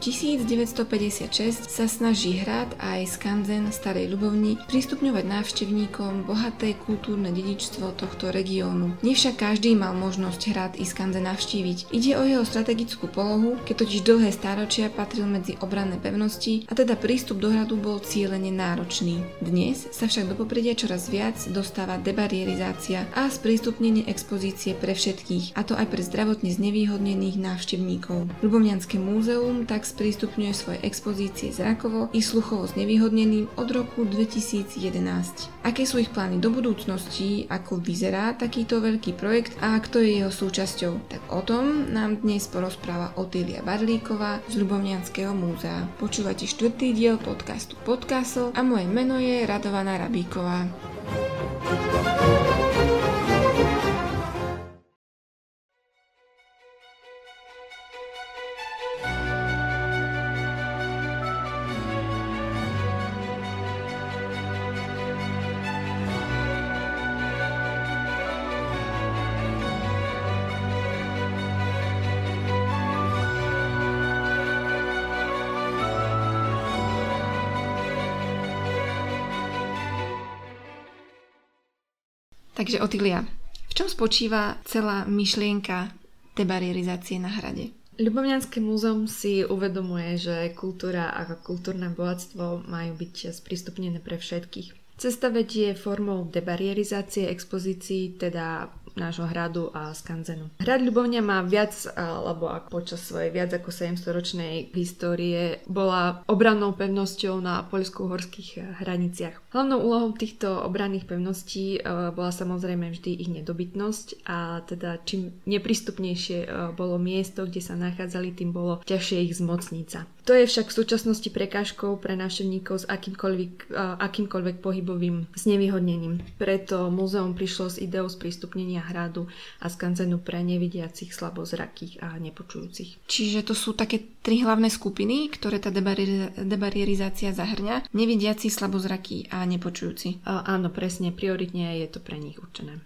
Od roku 1956 sa snaží hrad aj skanzen Starej Ľubovni prístupňovať návštevníkom bohaté kultúrne dedičstvo tohto regiónu. Nevšak každý mal možnosť hrad i skanzen navštíviť. Ide o jeho strategickú polohu, keď totiž dlhé stáročia patril medzi obranné pevnosti a teda prístup do hradu bol cieľene náročný. Dnes sa však do popredia čoraz viac dostáva debarierizácia a sprístupnenie expozície pre všetkých, a to aj pre zdravotne znevýhodnených návštevníkov. Ľubovňanské múzeum múzeum tak sprístupňuje svoje expozície zrakovo i sluchovo znevýhodneným od roku 2011. Aké sú ich plány do budúcnosti, ako vyzerá takýto veľký projekt a kto je jeho súčasťou? Tak o tom nám dnes porozpráva Otília Barlíková z Ľubovňanského múzea. Počúvate štvrtý diel podcastu Podcastle a moje meno je Radovaná Rabíková. Takže Otilia, v čom spočíva celá myšlienka debarierizácie na hrade? Ľubovňanské múzeum si uvedomuje, že kultúra a kultúrne bohatstvo majú byť sprístupnené pre všetkých. Cesta vedie formou debarierizácie expozícií, teda nášho hradu a skanzenu. Hrad Ľubovňa má viac, alebo počas svojej viac ako 700-ročnej histórie bola obrannou pevnosťou na poľsko-horských hraniciach. Hlavnou úlohou týchto obranných pevností e, bola samozrejme vždy ich nedobytnosť a teda čím neprístupnejšie e, bolo miesto, kde sa nachádzali, tým bolo ťažšie ich zmocnica. To je však v súčasnosti prekážkou pre návštevníkov s akýmkoľvek, akýmkoľvek pohybovým znevýhodnením. Preto múzeum prišlo s ideou sprístupnenia hradu a skanzenu pre nevidiacich, slabozrakých a nepočujúcich. Čiže to sú také tri hlavné skupiny, ktoré tá debarierizácia zahrňa. Nevidiaci, slabozrakí a nepočujúci. A, áno, presne, prioritne je to pre nich určené.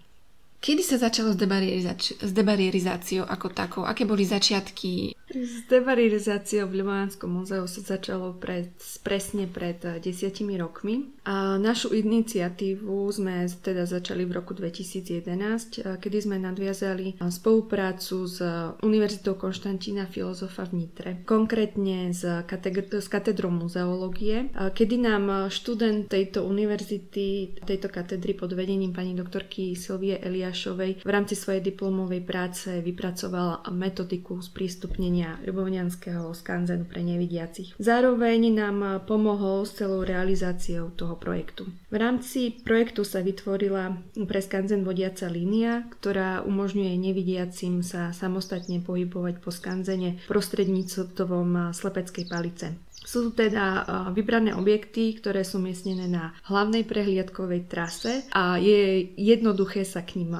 Kedy sa začalo s, debarierizač- s debarierizáciou ako takou? Aké boli začiatky? S debarierizáciou v Ľubovánskom múzeu sa začalo pred, presne pred eh, desiatimi rokmi. A našu iniciatívu sme teda začali v roku 2011, eh, kedy sme nadviazali eh, spoluprácu s Univerzitou Konštantína Filozofa v Nitre. Konkrétne s, katedr- s katedrou muzeológie, kedy nám študent tejto univerzity, tejto katedry pod vedením pani doktorky Silvie Eliáš Lukášovej v rámci svojej diplomovej práce vypracovala metodiku sprístupnenia Ľubovňanského skanzenu pre nevidiacich. Zároveň nám pomohol s celou realizáciou toho projektu. V rámci projektu sa vytvorila pre skanzen vodiaca línia, ktorá umožňuje nevidiacim sa samostatne pohybovať po skanzene prostredníctvom slepeckej palice. Sú teda vybrané objekty, ktoré sú miestnené na hlavnej prehliadkovej trase a je jednoduché sa k ním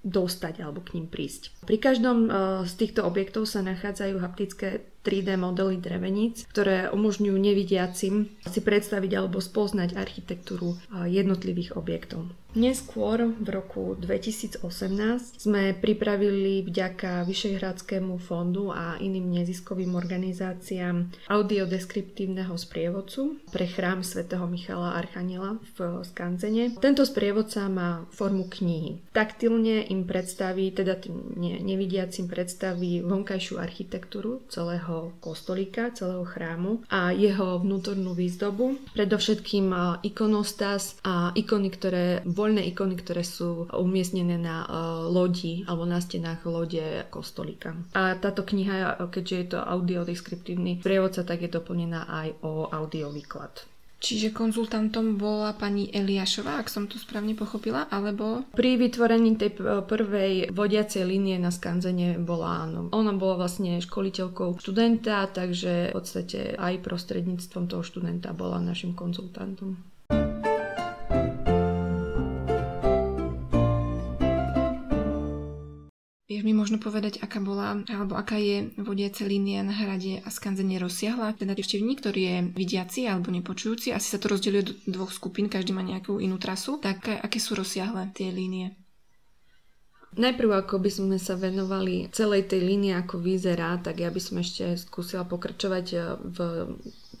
dostať alebo k ním prísť. Pri každom z týchto objektov sa nachádzajú haptické 3D modely dreveníc, ktoré umožňujú nevidiacim si predstaviť alebo spoznať architektúru jednotlivých objektov. Neskôr v roku 2018 sme pripravili vďaka Vyšehradskému fondu a iným neziskovým organizáciám audiodeskriptívneho sprievodcu pre chrám svätého Michala Archaniela v Skanzene. Tento sprievodca má formu knihy. Taktilne im predstaví, teda tým nevidiacim predstaví vonkajšiu architektúru celého kostolíka, celého chrámu a jeho vnútornú výzdobu. Predovšetkým ikonostas a ikony, ktoré, voľné ikony, ktoré sú umiestnené na lodi alebo na stenách lode kostolíka. A táto kniha, keďže je to audiodeskriptívny prievodca, tak je doplnená aj o audiovýklad. Čiže konzultantom bola pani Eliášová, ak som to správne pochopila, alebo... Pri vytvorení tej prvej vodiacej línie na skanzene bola áno. Ona bola vlastne školiteľkou študenta, takže v podstate aj prostredníctvom toho študenta bola našim konzultantom. Možno povedať, aká bola, alebo aká je vodiaca línia na hrade a skanzenie rozsiahla? Ten návštevník, ktorý je vidiaci alebo nepočujúci, asi sa to rozdeľuje do dvoch skupín, každý má nejakú inú trasu, tak aké sú rozsiahle tie línie? Najprv, ako by sme sa venovali celej tej línii, ako vyzerá, tak ja by som ešte skúsila pokračovať eh, v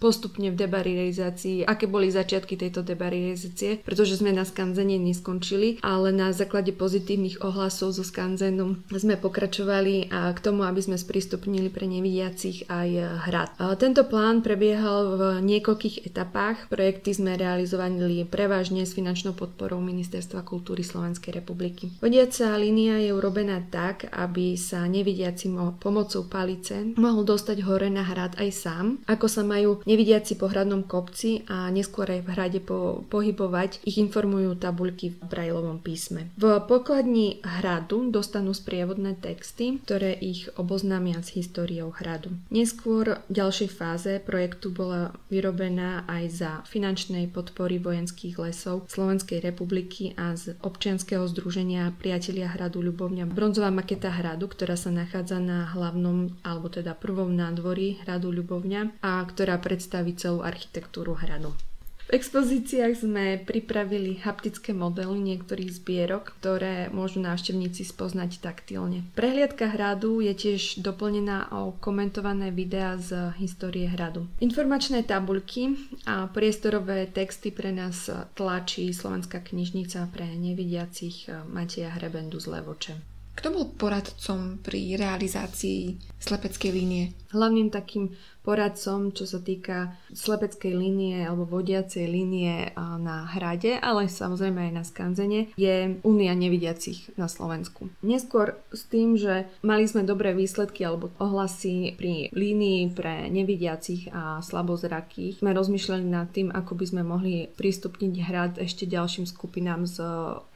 postupne v debarilizácii, aké boli začiatky tejto debarilizácie, pretože sme na skanzene neskončili, ale na základe pozitívnych ohlasov zo skanzenu sme pokračovali k tomu, aby sme sprístupnili pre nevidiacich aj hrad. Tento plán prebiehal v niekoľkých etapách. Projekty sme realizovali prevažne s finančnou podporou Ministerstva kultúry Slovenskej republiky. Vodiaca línia je urobená tak, aby sa nevidiaci pomocou palice mohol dostať hore na hrad aj sám. Ako sa majú Nevidiaci po hradnom kopci a neskôr aj v hrade po, pohybovať ich informujú tabuľky v brajlovom písme. V pokladni hradu dostanú sprievodné texty, ktoré ich oboznámia s históriou hradu. Neskôr v ďalšej fáze projektu bola vyrobená aj za finančnej podpory vojenských lesov Slovenskej republiky a z občianskeho združenia Priatelia hradu Ľubovňa bronzová maketa hradu, ktorá sa nachádza na hlavnom alebo teda prvom nádvorí hradu Ľubovňa a ktorá pred predstaviť celú architektúru hradu. V expozíciách sme pripravili haptické modely niektorých zbierok, ktoré môžu návštevníci spoznať taktilne. Prehliadka hradu je tiež doplnená o komentované videá z histórie hradu. Informačné tabuľky a priestorové texty pre nás tlačí Slovenská knižnica pre nevidiacich Mateja Hrebendu z Levoče. Kto bol poradcom pri realizácii slepeckej línie? Hlavným takým poradcom, čo sa týka slepeckej línie alebo vodiacej línie na hrade, ale samozrejme aj na skanzene, je Únia nevidiacich na Slovensku. Neskôr s tým, že mali sme dobré výsledky alebo ohlasy pri línii pre nevidiacich a slabozrakých, sme rozmýšľali nad tým, ako by sme mohli prístupniť hrad ešte ďalším skupinám s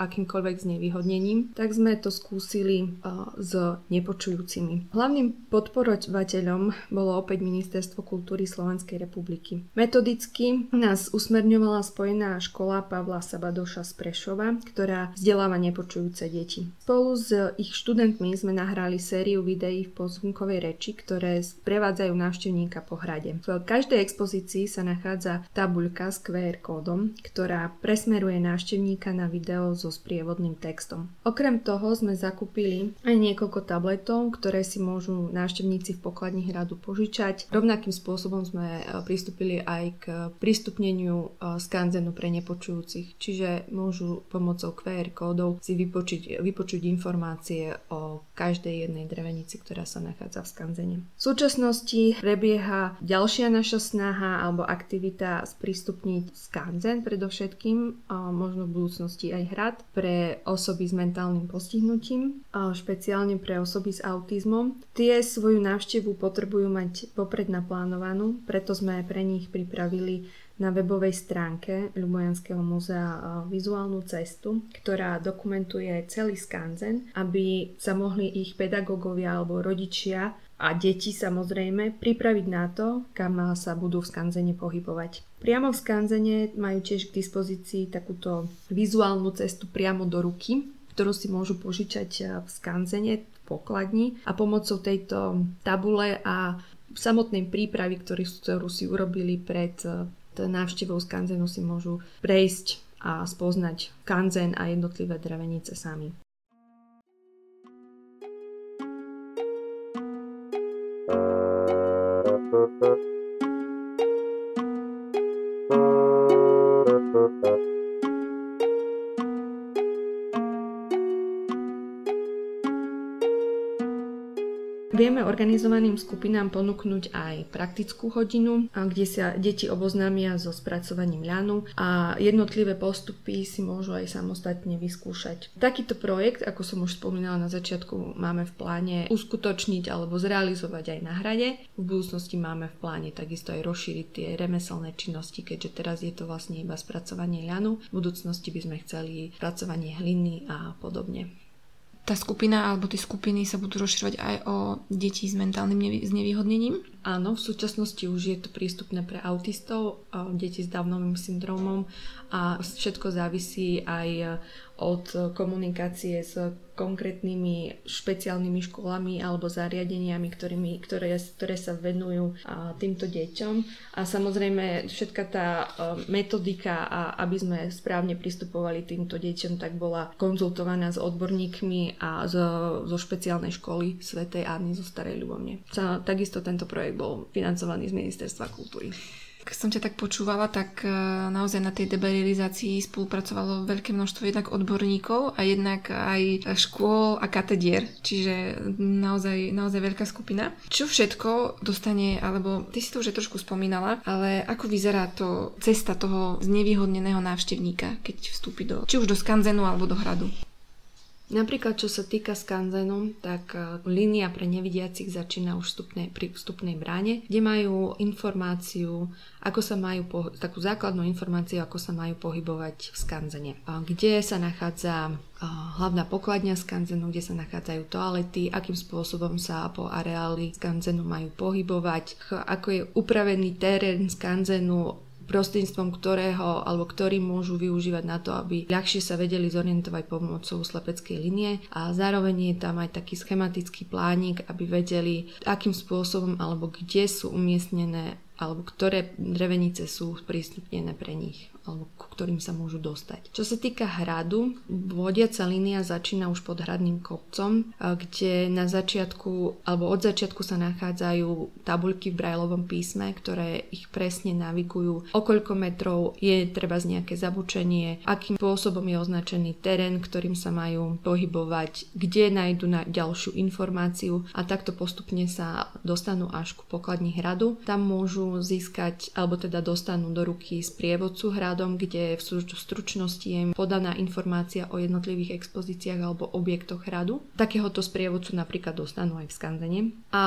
akýmkoľvek znevýhodnením, tak sme to skúsili s nepočujúcimi. Hlavným podporovateľom bolo opäť minister Ministerstvo kultúry Slovenskej republiky. Metodicky nás usmerňovala spojená škola Pavla Sabadoša z Prešova, ktorá vzdeláva nepočujúce deti. Spolu s ich študentmi sme nahrali sériu videí v pozvunkovej reči, ktoré prevádzajú návštevníka po hrade. V každej expozícii sa nachádza tabuľka s QR kódom, ktorá presmeruje návštevníka na video so sprievodným textom. Okrem toho sme zakúpili aj niekoľko tabletov, ktoré si môžu návštevníci v pokladni hradu požičať. Rovnakým spôsobom sme e, pristúpili aj k prístupneniu e, skanzenu pre nepočujúcich, čiže môžu pomocou QR kódov si vypočiť, vypočuť informácie o každej jednej drevenici, ktorá sa nachádza v skanzene. V súčasnosti prebieha ďalšia naša snaha alebo aktivita sprístupniť skanzen predovšetkým, a možno v budúcnosti aj hrad pre osoby s mentálnym postihnutím, špeciálne pre osoby s autizmom. Tie svoju návštevu potrebujú mať vopred naplánovanú, preto sme pre nich pripravili na webovej stránke Ľubojanského múzea vizuálnu cestu, ktorá dokumentuje celý skanzen, aby sa mohli ich pedagógovia alebo rodičia a deti samozrejme pripraviť na to, kam sa budú v skanzene pohybovať. Priamo v skanzene majú tiež k dispozícii takúto vizuálnu cestu priamo do ruky, ktorú si môžu požičať v skanzene pokladni a pomocou tejto tabule a samotnej prípravy, ktorú, ktorú si urobili pred eh, návštevou skanzenu si môžu prejsť a spoznať kanzen a jednotlivé drevenice sami. Thank you. Vieme organizovaným skupinám ponúknuť aj praktickú hodinu, kde sa deti oboznámia so spracovaním ľanu a jednotlivé postupy si môžu aj samostatne vyskúšať. Takýto projekt, ako som už spomínala na začiatku, máme v pláne uskutočniť alebo zrealizovať aj na hrade. V budúcnosti máme v pláne takisto aj rozšíriť tie remeselné činnosti, keďže teraz je to vlastne iba spracovanie ľanu. V budúcnosti by sme chceli spracovanie hliny a podobne tá skupina alebo tie skupiny sa budú rozširovať aj o deti s mentálnym znevýhodnením? Áno, v súčasnosti už je to prístupné pre autistov, deti s Downovým syndromom a všetko závisí aj od komunikácie s konkrétnymi špeciálnymi školami alebo zariadeniami, ktorými, ktoré, ktoré sa venujú týmto deťom. A samozrejme všetka tá a, metodika, a, aby sme správne pristupovali týmto deťom, tak bola konzultovaná s odborníkmi a zo, zo špeciálnej školy Svetej Anny zo Starej Ľubovne. Takisto tento projekt bol financovaný z Ministerstva kultúry. Keď som ťa tak počúvala, tak e, naozaj na tej debarilizácii spolupracovalo veľké množstvo jednak odborníkov a jednak aj škôl a katedier, čiže naozaj, naozaj veľká skupina. Čo všetko dostane, alebo ty si to už trošku spomínala, ale ako vyzerá to cesta toho znevýhodneného návštevníka, keď vstúpi do, či už do skanzenu alebo do hradu? Napríklad, čo sa týka skanzenu, tak e, línia pre nevidiacich začína už vstupnej, pri vstupnej bráne, kde majú informáciu, ako sa majú, po, takú základnú informáciu, ako sa majú pohybovať v skanzene. Kde sa nachádza e, hlavná pokladňa skanzenu, kde sa nachádzajú toalety, akým spôsobom sa po areáli skanzenu majú pohybovať, ako je upravený terén skanzenu, prostredníctvom ktorého alebo ktorý môžu využívať na to, aby ľahšie sa vedeli zorientovať pomocou slepeckej linie. A zároveň je tam aj taký schematický plánik, aby vedeli, akým spôsobom alebo kde sú umiestnené alebo ktoré drevenice sú prístupnené pre nich alebo ku ktorým sa môžu dostať. Čo sa týka hradu, vodiaca línia začína už pod hradným kopcom, kde na začiatku, alebo od začiatku sa nachádzajú tabuľky v brajlovom písme, ktoré ich presne navigujú, o koľko metrov je treba z nejaké zabučenie, akým spôsobom je označený terén, ktorým sa majú pohybovať, kde nájdu na ďalšiu informáciu a takto postupne sa dostanú až ku pokladni hradu. Tam môžu získať, alebo teda dostanú do ruky sprievodcu hradu, hradom, kde v stručnosti je podaná informácia o jednotlivých expozíciách alebo objektoch hradu. Takéhoto sprievodcu napríklad dostanú aj v skanzene. A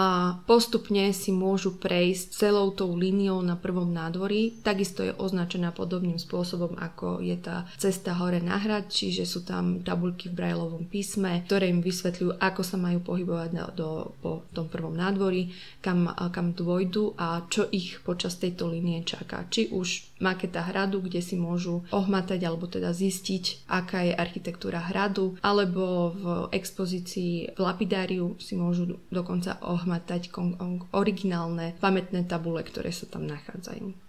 postupne si môžu prejsť celou tou líniou na prvom nádvorí. Takisto je označená podobným spôsobom, ako je tá cesta hore na hrad, čiže sú tam tabulky v brajlovom písme, ktoré im vysvetľujú, ako sa majú pohybovať do, do, po tom prvom nádvorí, kam, kam dôjdu a čo ich počas tejto línie čaká. Či už maketa hradu, kde si môžu ohmatať alebo teda zistiť, aká je architektúra hradu, alebo v expozícii v lapidáriu si môžu dokonca ohmatať originálne pamätné tabule, ktoré sa tam nachádzajú.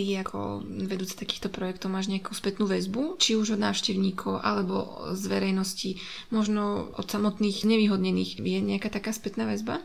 Ty ako vedúci takýchto projektov máš nejakú spätnú väzbu, či už od návštevníkov alebo z verejnosti, možno od samotných nevýhodnených. Je nejaká taká spätná väzba?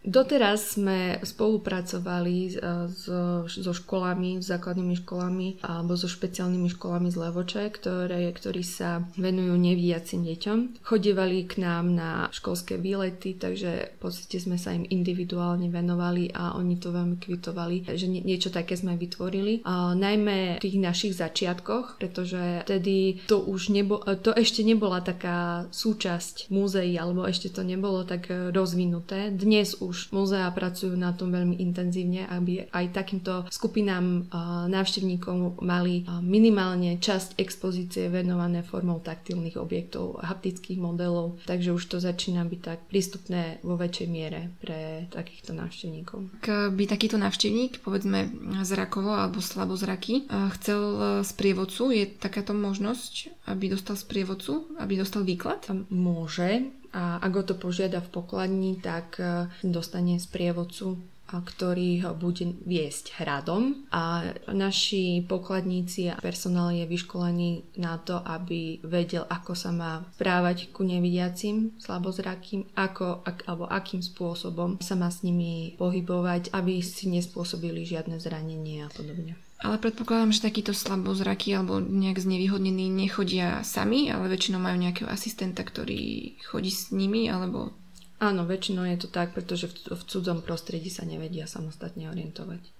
Doteraz sme spolupracovali so, so školami, základnými školami alebo so špeciálnymi školami z Levoče, ktoré, ktorí sa venujú nevidiacim deťom. Chodívali k nám na školské výlety, takže v podstate sme sa im individuálne venovali a oni to veľmi kvitovali, že nie, niečo také sme vytvorili. A najmä v tých našich začiatkoch, pretože vtedy to už nebo, to ešte nebola taká súčasť múzeí alebo ešte to nebolo tak rozvinuté. Dnes už už múzea pracujú na tom veľmi intenzívne, aby aj takýmto skupinám návštevníkov mali minimálne časť expozície venované formou taktilných objektov, haptických modelov, takže už to začína byť tak prístupné vo väčšej miere pre takýchto návštevníkov. Ak by takýto návštevník, povedzme zrakovo alebo slabozraky, chcel sprievodcu, je takáto možnosť, aby dostal sprievodcu, aby dostal výklad? Môže, a ak ho to požiada v pokladni, tak e, dostane sprievodcu ktorý ho bude viesť hradom a naši pokladníci a personál je vyškolený na to, aby vedel, ako sa má správať ku nevidiacim, slabozrakým, ako, ak, alebo akým spôsobom sa má s nimi pohybovať, aby si nespôsobili žiadne zranenie a podobne. Ale predpokladám, že takíto slabozraky alebo nejak znevýhodnení nechodia sami, ale väčšinou majú nejakého asistenta, ktorý chodí s nimi, alebo... Áno, väčšinou je to tak, pretože v, v cudzom prostredí sa nevedia samostatne orientovať.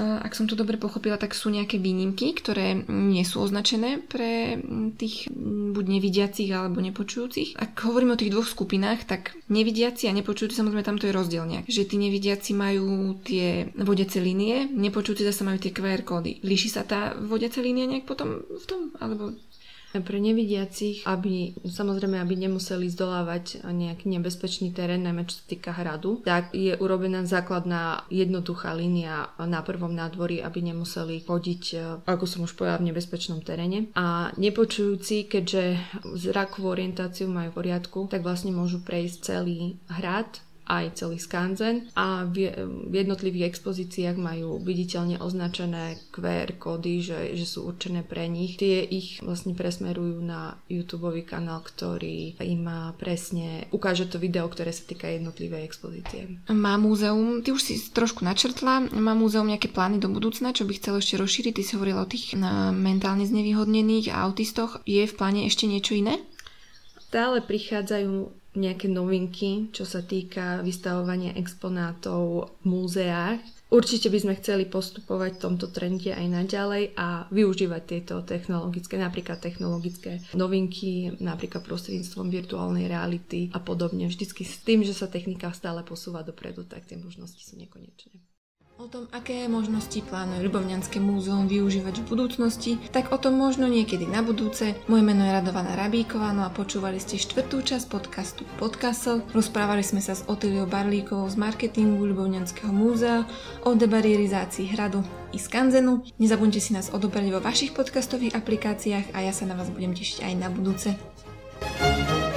Ak som to dobre pochopila, tak sú nejaké výnimky, ktoré nie sú označené pre tých buď nevidiacich alebo nepočujúcich. Ak hovoríme o tých dvoch skupinách, tak nevidiaci a nepočujúci samozrejme tam to je rozdiel nejak. Že tí nevidiaci majú tie vodiace línie, nepočujúci zase majú tie QR kódy. Líši sa tá vodiaca línia nejak potom v tom? Alebo Pre nevidiacich, aby samozrejme, aby nemuseli zdolávať nejaký nebezpečný terén, najmä čo sa týka hradu, tak je urobená základná jednoduchá línia na prvom nádvorí, aby nemuseli chodiť, e, ako som už povedala, v nebezpečnom teréne. A nepočujúci, keďže zrakovú orientáciu majú v poriadku, tak vlastne môžu prejsť celý hrad aj celý skanzen a v, jednotlivých expozíciách majú viditeľne označené QR kódy, že, že sú určené pre nich. Tie ich vlastne presmerujú na YouTube kanál, ktorý im presne ukáže to video, ktoré sa týka jednotlivej expozície. Má múzeum, ty už si trošku načrtla, má múzeum nejaké plány do budúcna, čo by chcelo ešte rozšíriť? Ty si hovorila o tých mentálne znevýhodnených a autistoch. Je v pláne ešte niečo iné? Stále prichádzajú nejaké novinky, čo sa týka vystavovania exponátov v múzeách. Určite by sme chceli postupovať v tomto trende aj naďalej a využívať tieto technologické, napríklad technologické novinky, napríklad prostredníctvom virtuálnej reality a podobne. Vždycky s tým, že sa technika stále posúva dopredu, tak tie možnosti sú nekonečné. O tom, aké možnosti plánuje Ľubovňanské múzeum využívať v budúcnosti, tak o tom možno niekedy na budúce. Moje meno je Radovaná Rabíková, no a počúvali ste štvrtú časť podcastu Podcastle. Rozprávali sme sa s Otiliou Barlíkovou z marketingu Ľubovňanského múzea o debarierizácii hradu i skanzenu. Nezabudnite si nás odobrať vo vašich podcastových aplikáciách a ja sa na vás budem tešiť aj na budúce. thank you